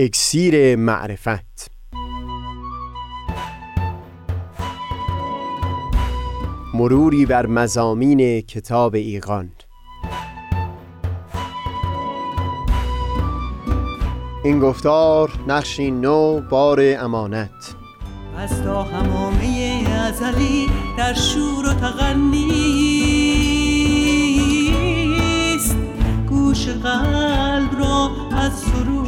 اکسیر معرفت. مروری بر مزامین کتاب ایقان این گفتار نقشی نو بار امانت. از تا همامه ازلی در شور و تغنیست گوش قلب را از سروش او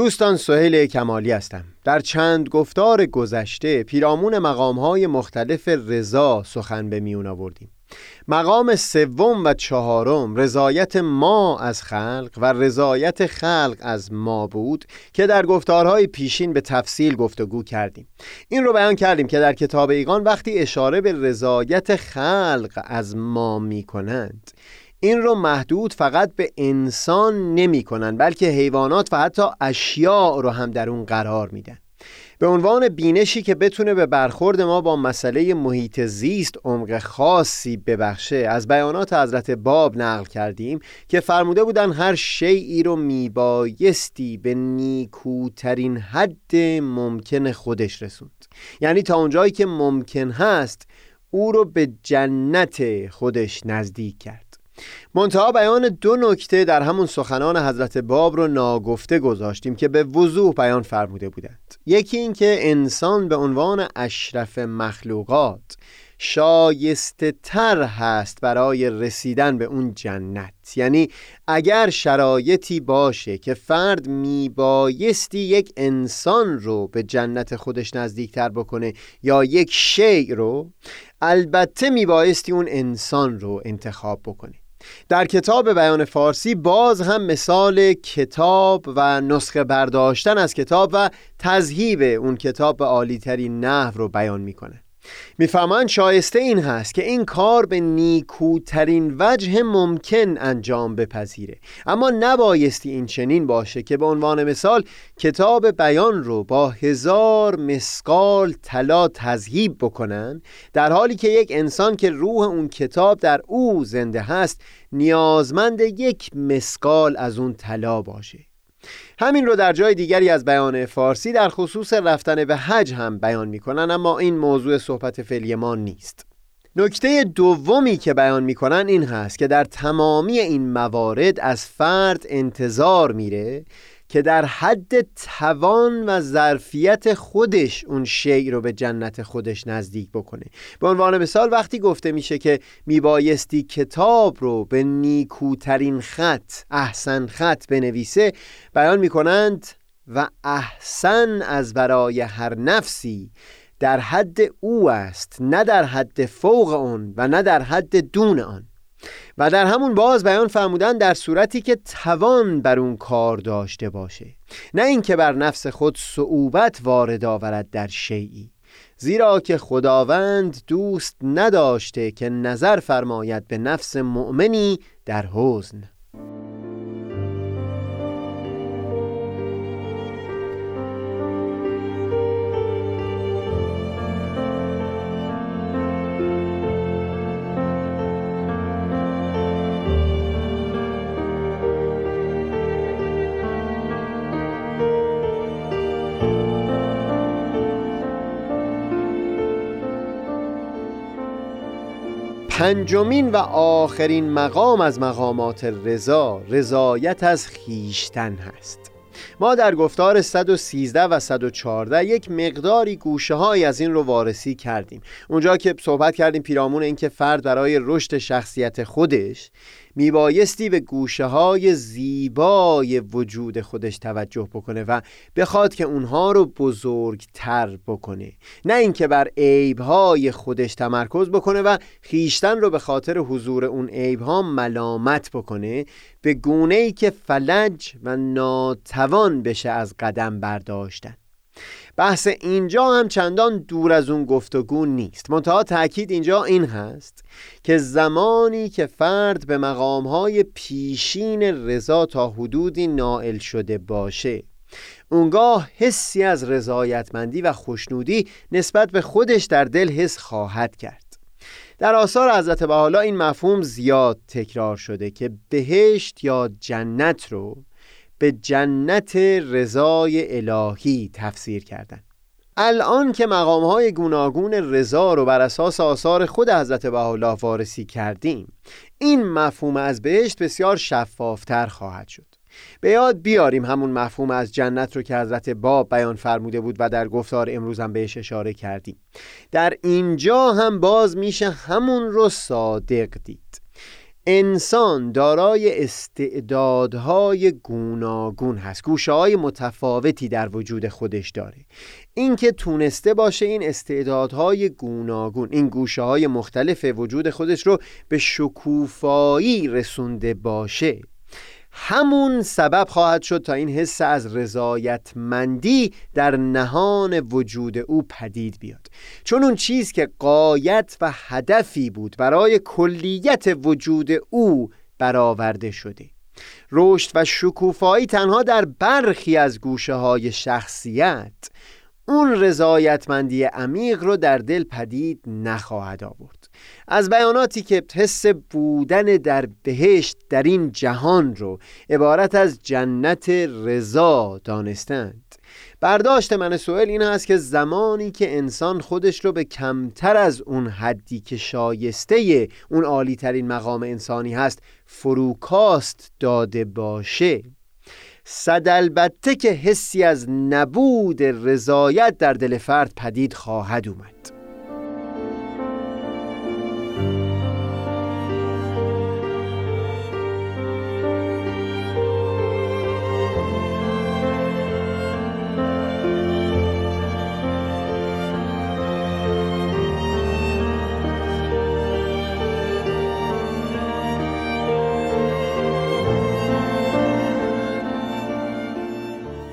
دوستان سهیل کمالی هستم. در چند گفتار گذشته پیرامون مقامهای مختلف رضا سخن به میون آوردیم. مقام سوم و چهارم رضایت ما از خلق و رضایت خلق از ما بود که در گفتارهای پیشین به تفصیل گفتگو کردیم. این رو بیان کردیم که در کتاب ایگان وقتی اشاره به رضایت خلق از ما می کنند این رو محدود فقط به انسان نمی کنند بلکه حیوانات و حتی اشیاء رو هم در اون قرار میدن. به عنوان بینشی که بتونه به برخورد ما با مسئله محیط زیست عمق خاصی ببخشه از بیانات حضرت باب نقل کردیم که فرموده بودن هر شیعی رو میبایستی به نیکوترین حد ممکن خودش رسوند. یعنی تا اونجایی که ممکن هست او رو به جنت خودش نزدیک کرد. منتها بیان دو نکته در همون سخنان حضرت باب رو ناگفته گذاشتیم که به وضوح بیان فرموده بودند. یکی این که انسان به عنوان اشرف مخلوقات شایسته تر هست برای رسیدن به اون جنت. یعنی اگر شرایطی باشه که فرد میبایستی یک انسان رو به جنت خودش نزدیکتر بکنه یا یک شیع رو البته میبایستی اون انسان رو انتخاب بکنه. در کتاب بیان فارسی باز هم مثال کتاب و نسخه برداشتن از کتاب و تذهیب اون کتاب به عالیترین نحو رو بیان می‌کنه. می‌فهمند شایسته این هست که این کار به نیکوترین وجه ممکن انجام بپذیره. اما نبایستی این چنین باشه که به عنوان مثال کتاب بیان رو با هزار مسقال طلا تذهیب بکنن در حالی که یک انسان که روح اون کتاب در او زنده هست نیازمند یک مسقال از اون طلا باشه. همین رو در جای دیگری از بیان فارسی در خصوص رفتن به حج هم بیان می‌کنن اما این موضوع صحبت فعلی ما نیست. نکته دومی که بیان می‌کنن این هست که در تمامی این موارد از فرد انتظار میره که در حد توان و ظرفیت خودش اون شیع رو به جنت خودش نزدیک بکنه. به عنوان مثال وقتی گفته میشه که میبایستی کتاب رو به نیکوترین خط احسن خط بنویسه بیان می‌کنند و احسن از برای هر نفسی در حد او است نه در حد فوق اون و نه در حد دون آن. و در همون باز بیان فرمودن در صورتی که توان بر اون کار داشته باشه. نه اینکه بر نفس خود صعوبت وارد آورد در شیعی زیرا که خداوند دوست نداشته که نظر فرماید به نفس مؤمنی در حزن. پنجمین و آخرین مقام از مقامات رضا رضایت از خیشتن هست. ما در گفتار 113 و 114 یک مقداری گوشه های از این رو وارسی کردیم. اونجا که صحبت کردیم پیرامون اینکه فرد برای رشد شخصیت خودش میبایستی به گوشه های زیبای وجود خودش توجه بکنه و بخواد که اونها رو بزرگتر بکنه. نه اینکه بر عیبهای خودش تمرکز بکنه و خیشتن رو به خاطر حضور اون عیبها ملامت بکنه به گونه ای که فلج و ناتوان بشه از قدم برداشتن. بحث اینجا هم چندان دور از اون گفتگو نیست. منتها تاکید اینجا این هست که زمانی که فرد به مقامهای پیشین رضا تا حدودی نائل شده باشه اونگاه حسی از رضایتمندی و خوشنودی نسبت به خودش در دل حس خواهد کرد. در آثار حضرت بحالا این مفهوم زیاد تکرار شده که بهشت یا جنت رو به جنت رضای الهی تفسیر کردند. الان که مقام های گوناگون رضا رو بر اساس آثار خود حضرت بهاءالله وارسی کردیم این مفهوم از بهشت بسیار شفافتر خواهد شد. به یاد بیاریم همون مفهوم از جنت رو که حضرت باب بیان فرموده بود و در گفتار امروز هم بهش اشاره کردیم. در اینجا هم باز میشه همون رو صادق دید. انسان دارای استعدادهای گوناگون هست. گوشه های متفاوتی در وجود خودش داره. اینکه تونسته باشه این استعدادهای گوناگون این گوشه های مختلف وجود خودش رو به شکوفایی رسونده باشه همون سبب خواهد شد تا این حس از رضایتمندی در نهان وجود او پدید بیاد. چون اون چیز که قایت و هدفی بود برای کلیت وجود او برآورده شده. رشد و شکوفایی تنها در برخی از گوشه های شخصیت اون رضایتمندی عمیق رو در دل پدید نخواهد آورد. از بیاناتی که حس بودن در بهشت در این جهان رو عبارت از جنت رضا دانستند. برداشت من سوال این هست که زمانی که انسان خودش رو به کمتر از اون حدی که شایسته اون عالی ترین مقام انسانی هست فروکاست داده باشه. صد البته که حسی از نبود رضایت در دل فرد پدید خواهد اومد.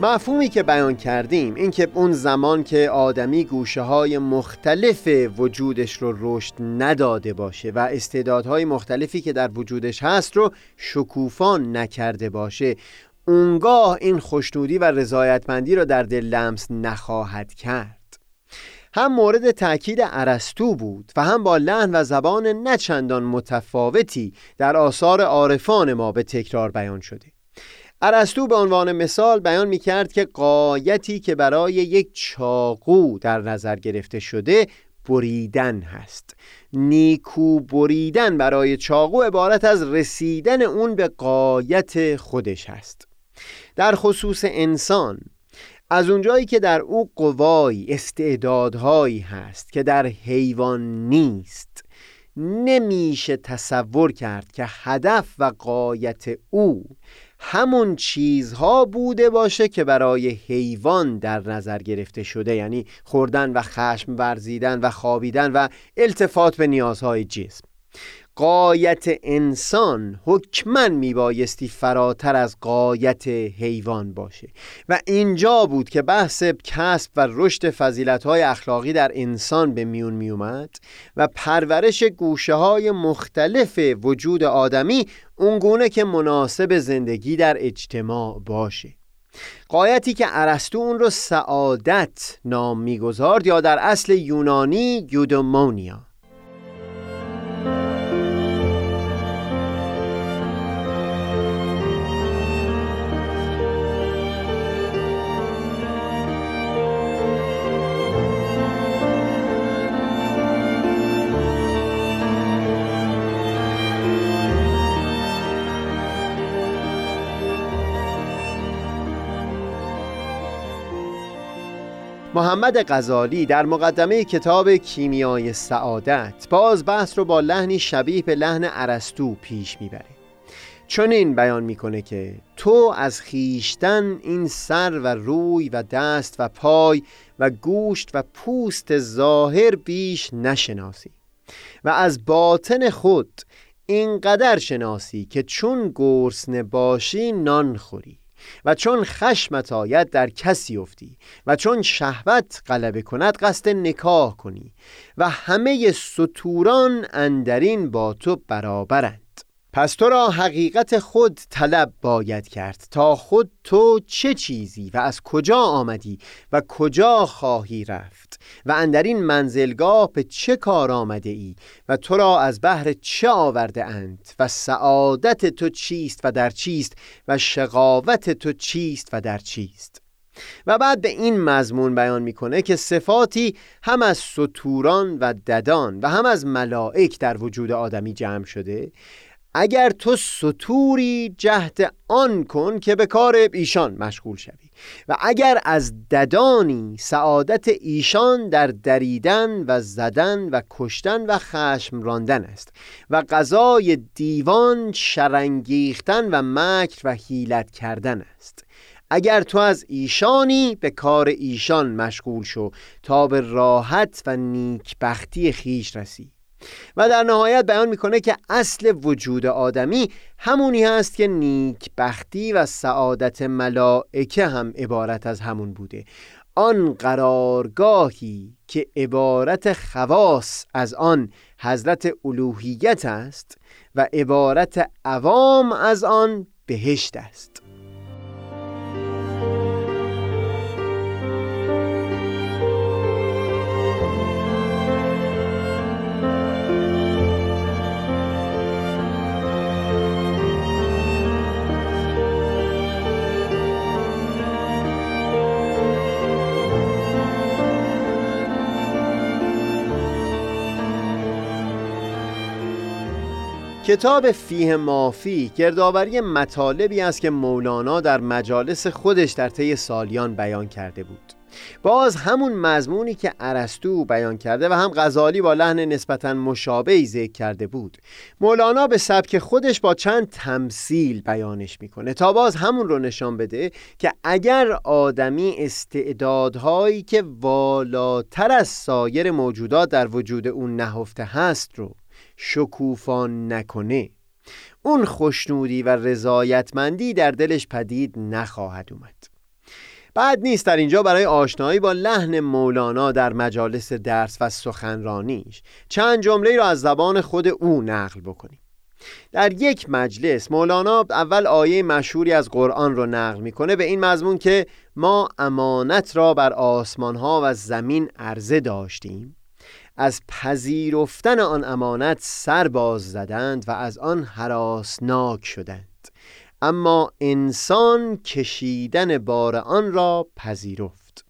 مفهومی که بیان کردیم اینکه اون زمان که آدمی گوشه های مختلف وجودش رو رشد نداده باشه و استعدادهای مختلفی که در وجودش هست رو شکوفان نکرده باشه اونگاه این خوشنودی و رضایتمندی رو در دل لمس نخواهد کرد. هم مورد تاکید ارسطو بود و هم با لحن و زبان نچندان متفاوتی در آثار عارفان ما به تکرار بیان شده. ارسطو به عنوان مثال بیان می کرد که قایتی که برای یک چاقو در نظر گرفته شده بریدن هست. نیکو بریدن برای چاقو عبارت از رسیدن اون به قایت خودش هست. در خصوص انسان از اونجایی که در او قوایی استعدادهایی هست که در حیوان نیست نمیشه تصور کرد که هدف و قایت او همون چیزها بوده باشه که برای حیوان در نظر گرفته شده یعنی خوردن و خشم ورزیدن و خوابیدن و التفات به نیازهای جسم. قایت انسان حکما میبایستی فراتر از قایت حیوان باشه. و اینجا بود که بحث کسب و رشد فضیلتهای اخلاقی در انسان به میون میومد و پرورش گوشه های مختلف وجود آدمی اونگونه که مناسب زندگی در اجتماع باشه. قایتی که ارسطو اون رو سعادت نام می‌گذارد یا در اصل یونانی یودومونیا. محمد غزالی در مقدمه کتاب کیمیای سعادت باز بحث رو با لحنی شبیه به لحن ارسطو پیش می‌بره. چون این بیان می‌کنه که تو از خیشتن این سر و روی و دست و پای و گوشت و پوست ظاهر بیش نشناسی و از باطن خود اینقدر شناسی که چون گرسنه باشی نان خوری. و چون خشمت آید در کسی افتی و چون شهوت غلبه کند قصد نکاح کنی و همه سطوران اندرین با تو برابرند. پس تو را حقیقت خود طلب باید کرد تا خود تو چه چیزی و از کجا آمدی و کجا خواهی رفت و اندرین منزلگاه به چه کار آمده ای و تو را از بحر چه آورده اند و سعادت تو چیست و در چیست و شقاوت تو چیست و در چیست؟ و بعد به این مضمون بیان می‌کنه که صفاتی هم از سطوران و ددان و هم از ملائک در وجود آدمی جمع شده اگر تو سطوری جهت آن کن که به کار ایشان مشغول شوی. و اگر از ددانی سعادت ایشان در دریدن و زدن و کشتن و خشم راندن است و غذای دیوان شرنگیختن و مکر و حیلت کردن است. اگر تو از ایشانی به کار ایشان مشغول شو تا به راحت و نیکبختی خیش رسی. و در نهایت بیان می‌کنه که اصل وجود آدمی همونی هست که نیک بختی و سعادت ملائکه هم عبارت از همون بوده. آن قرارگاهی که عبارت خواص از آن حضرت الوهیت است و عبارت عوام از آن بهشت است. کتاب فیه مافی گردآوری مطالبی است که مولانا در مجالس خودش در طی سالیان بیان کرده بود. باز همون مضمونی که ارسطو بیان کرده و هم غزالی با لحن نسبتا مشابهی ذکر کرده بود. مولانا به سبک خودش با چند تمثیل بیانش می‌کنه تا باز همون رو نشان بده که اگر آدمی استعدادهایی که والاتر از سایر موجودات در وجود اون نهفته هست رو شکوفان نکنه. اون خوشنودی و رضایتمندی در دلش پدید نخواهد اومد. بعد نیست در اینجا برای آشنایی با لحن مولانا در مجالس درس و سخنرانیش چند جمله را از زبان خود او نقل بکنیم. در یک مجلس مولانا اول آیه مشهوری از قرآن رو نقل می‌کنه به این مضمون که ما امانت را بر آسمان ها و زمین عرضه داشتیم. از پذیرفتن آن امانت سر باز زدند و از آن حراسناک شدند. اما انسان کشیدن بار آن را پذیرفت.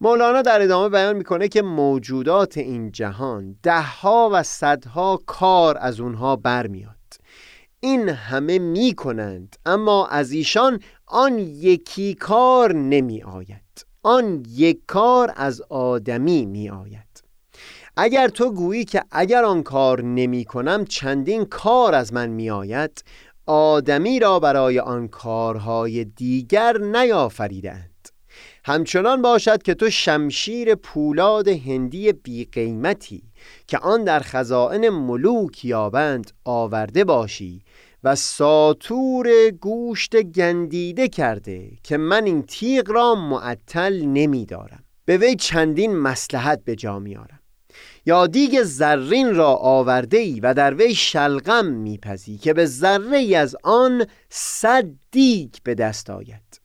مولانا در ادامه بیان می‌کنه که موجودات این جهان دهها و صدها کار از اونها برمیاد. این همه می‌کنند اما از ایشان آن یکی کار نمی آید آن یک کار از آدمی می آید اگر تو گویی که اگر آن کار نمی کنم چندین کار از من می آید آدمی را برای آن کارهای دیگر نیافریدند همچنان باشد که تو شمشیر پولاد هندی بیقیمتی که آن در خزائن ملوک یابند آورده باشی و ساتور گوشت گندیده کرده که من این تیغ را معطل نمی دارم. به وی چندین مسلحت به جا میارم یا دیگ زرین را آورده ای و در وی شلغم میپزی که به ذره ای از آن صد دیگ به دست آید.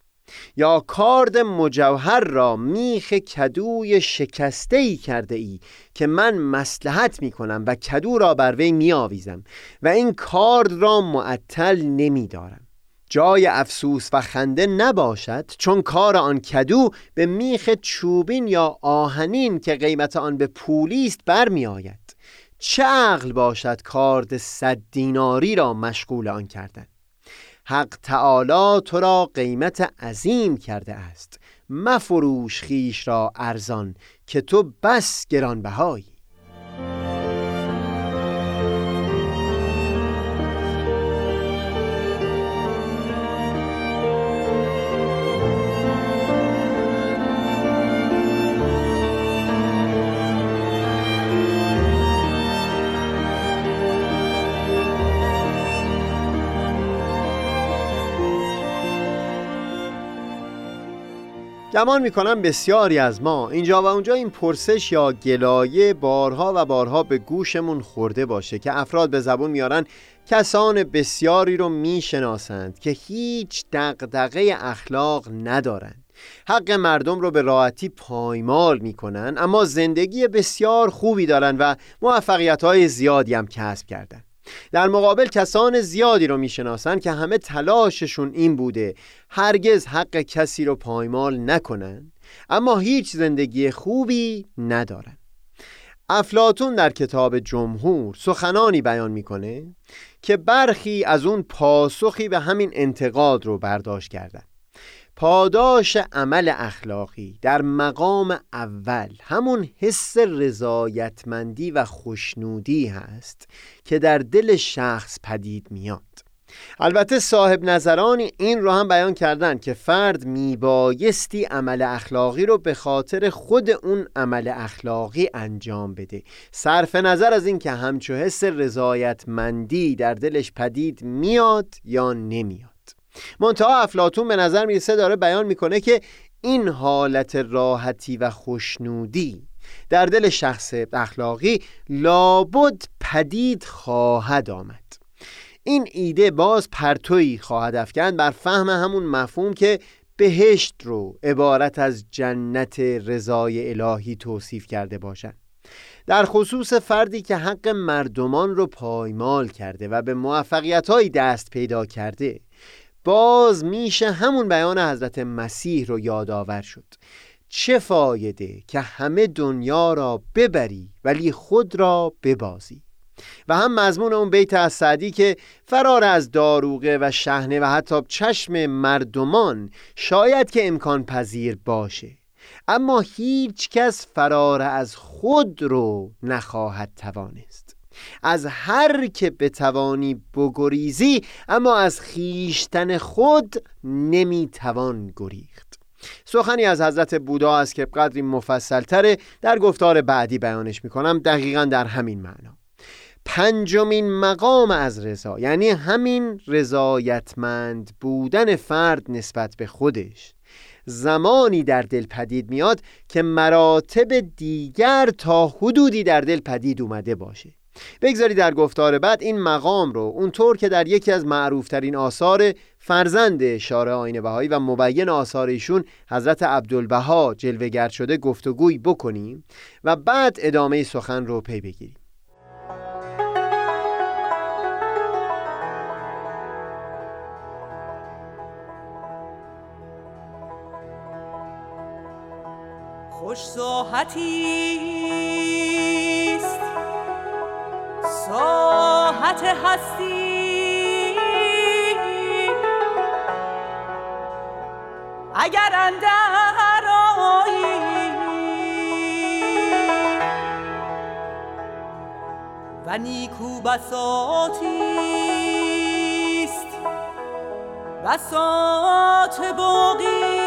یا کارد مجوهر را میخ کدوی شکسته ای کرده ای که من مسلحت می کنم و کدو را بر وی می آویزم و این کارد را معطل نمی دارم جای افسوس و خنده نباشد چون کار آن کدو به میخ چوبین یا آهنین که قیمت آن به پولی است برمی آید چه عقل باشد کارد صد دیناری را مشغول آن کردن. حق تعالی تو را قیمت عظیم کرده است. مفروش خیش را ارزان که تو بس گمان می‌کنم بسیاری از ما اینجا و اونجا این پرسش یا گلایه بارها و بارها به گوشمون خورده باشه که افراد به زبون میارن کسان بسیاری رو می‌شناسند که هیچ دقدقه اخلاق ندارند. حق مردم رو به راحتی پایمال می‌کنن اما زندگی بسیار خوبی دارن و موفقیت های زیادی هم کسب کردن. در مقابل کسان زیادی رو می‌شناسن که همه تلاششون این بوده هرگز حق کسی رو پایمال نکنن اما هیچ زندگی خوبی ندارن. افلاتون در کتاب جمهور سخنانی بیان می‌کنه که برخی از اون پاسخی به همین انتقاد رو برداشت کردن. پاداش عمل اخلاقی در مقام اول همون حس رضایتمندی و خوشنودی هست که در دل شخص پدید میاد. البته صاحب نظرانی این رو هم بیان کردن که فرد میبایستی عمل اخلاقی رو به خاطر خود اون عمل اخلاقی انجام بده. صرف نظر از این که همچو حس رضایتمندی در دلش پدید میاد یا نمیاد. منتها افلاتون به نظر می‌رسه داره بیان می‌کنه که این حالت راحتی و خوشنودی در دل شخص اخلاقی لابد پدید خواهد آمد. این ایده باز پرتوی خواهد افکند بر فهم همون مفهوم که بهشت رو عبارت از جنت رضای الهی توصیف کرده باشند در خصوص فردی که حق مردمان رو پایمال کرده و به موفقیت دست پیدا کرده باز میشه همون بیان حضرت مسیح رو یادآور شد. چه فایده که همه دنیا را ببری ولی خود را ببازی؟ و هم مضمون اون بیت از سعدی که فرار از داروغه و شهنه و حتی چشم مردمان شاید که امکان پذیر باشه. اما هیچ کس فرار از خود رو نخواهد توانست. از هر که بتوانی بگریزی اما از خیشتن خود نمی‌توان گریخت. سخنی از حضرت بودا است که قدری مفصلتره در گفتار بعدی بیانش می‌کنم دقیقا در همین معنا. پنجمین مقام از رضا یعنی همین رضایتمند بودن فرد نسبت به خودش زمانی در دل پدید میاد که مراتب دیگر تا حدودی در دل پدید اومده باشه. بگذاری در گفتار بعد این مقام رو اونطور که در یکی از معروفترین آثار فرزند شارع آین بهایی و مبین آثار ایشون حضرت عبدالبها جلوگر شده گفتگوی بکنیم و بعد ادامه سخن رو پی بگیریم. خوش ساحت هستی. اگر اندر و نیکو بساتیست بسات باقی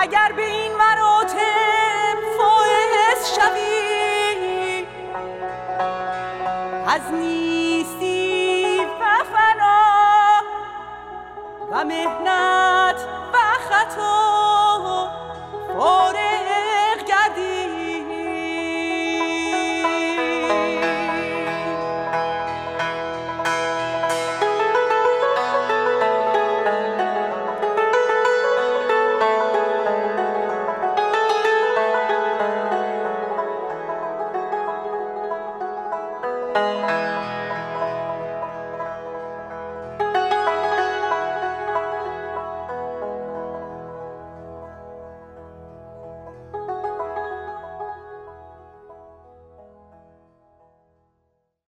اگر به این مراتب فائز شوی از نیستی و فنا و مهنت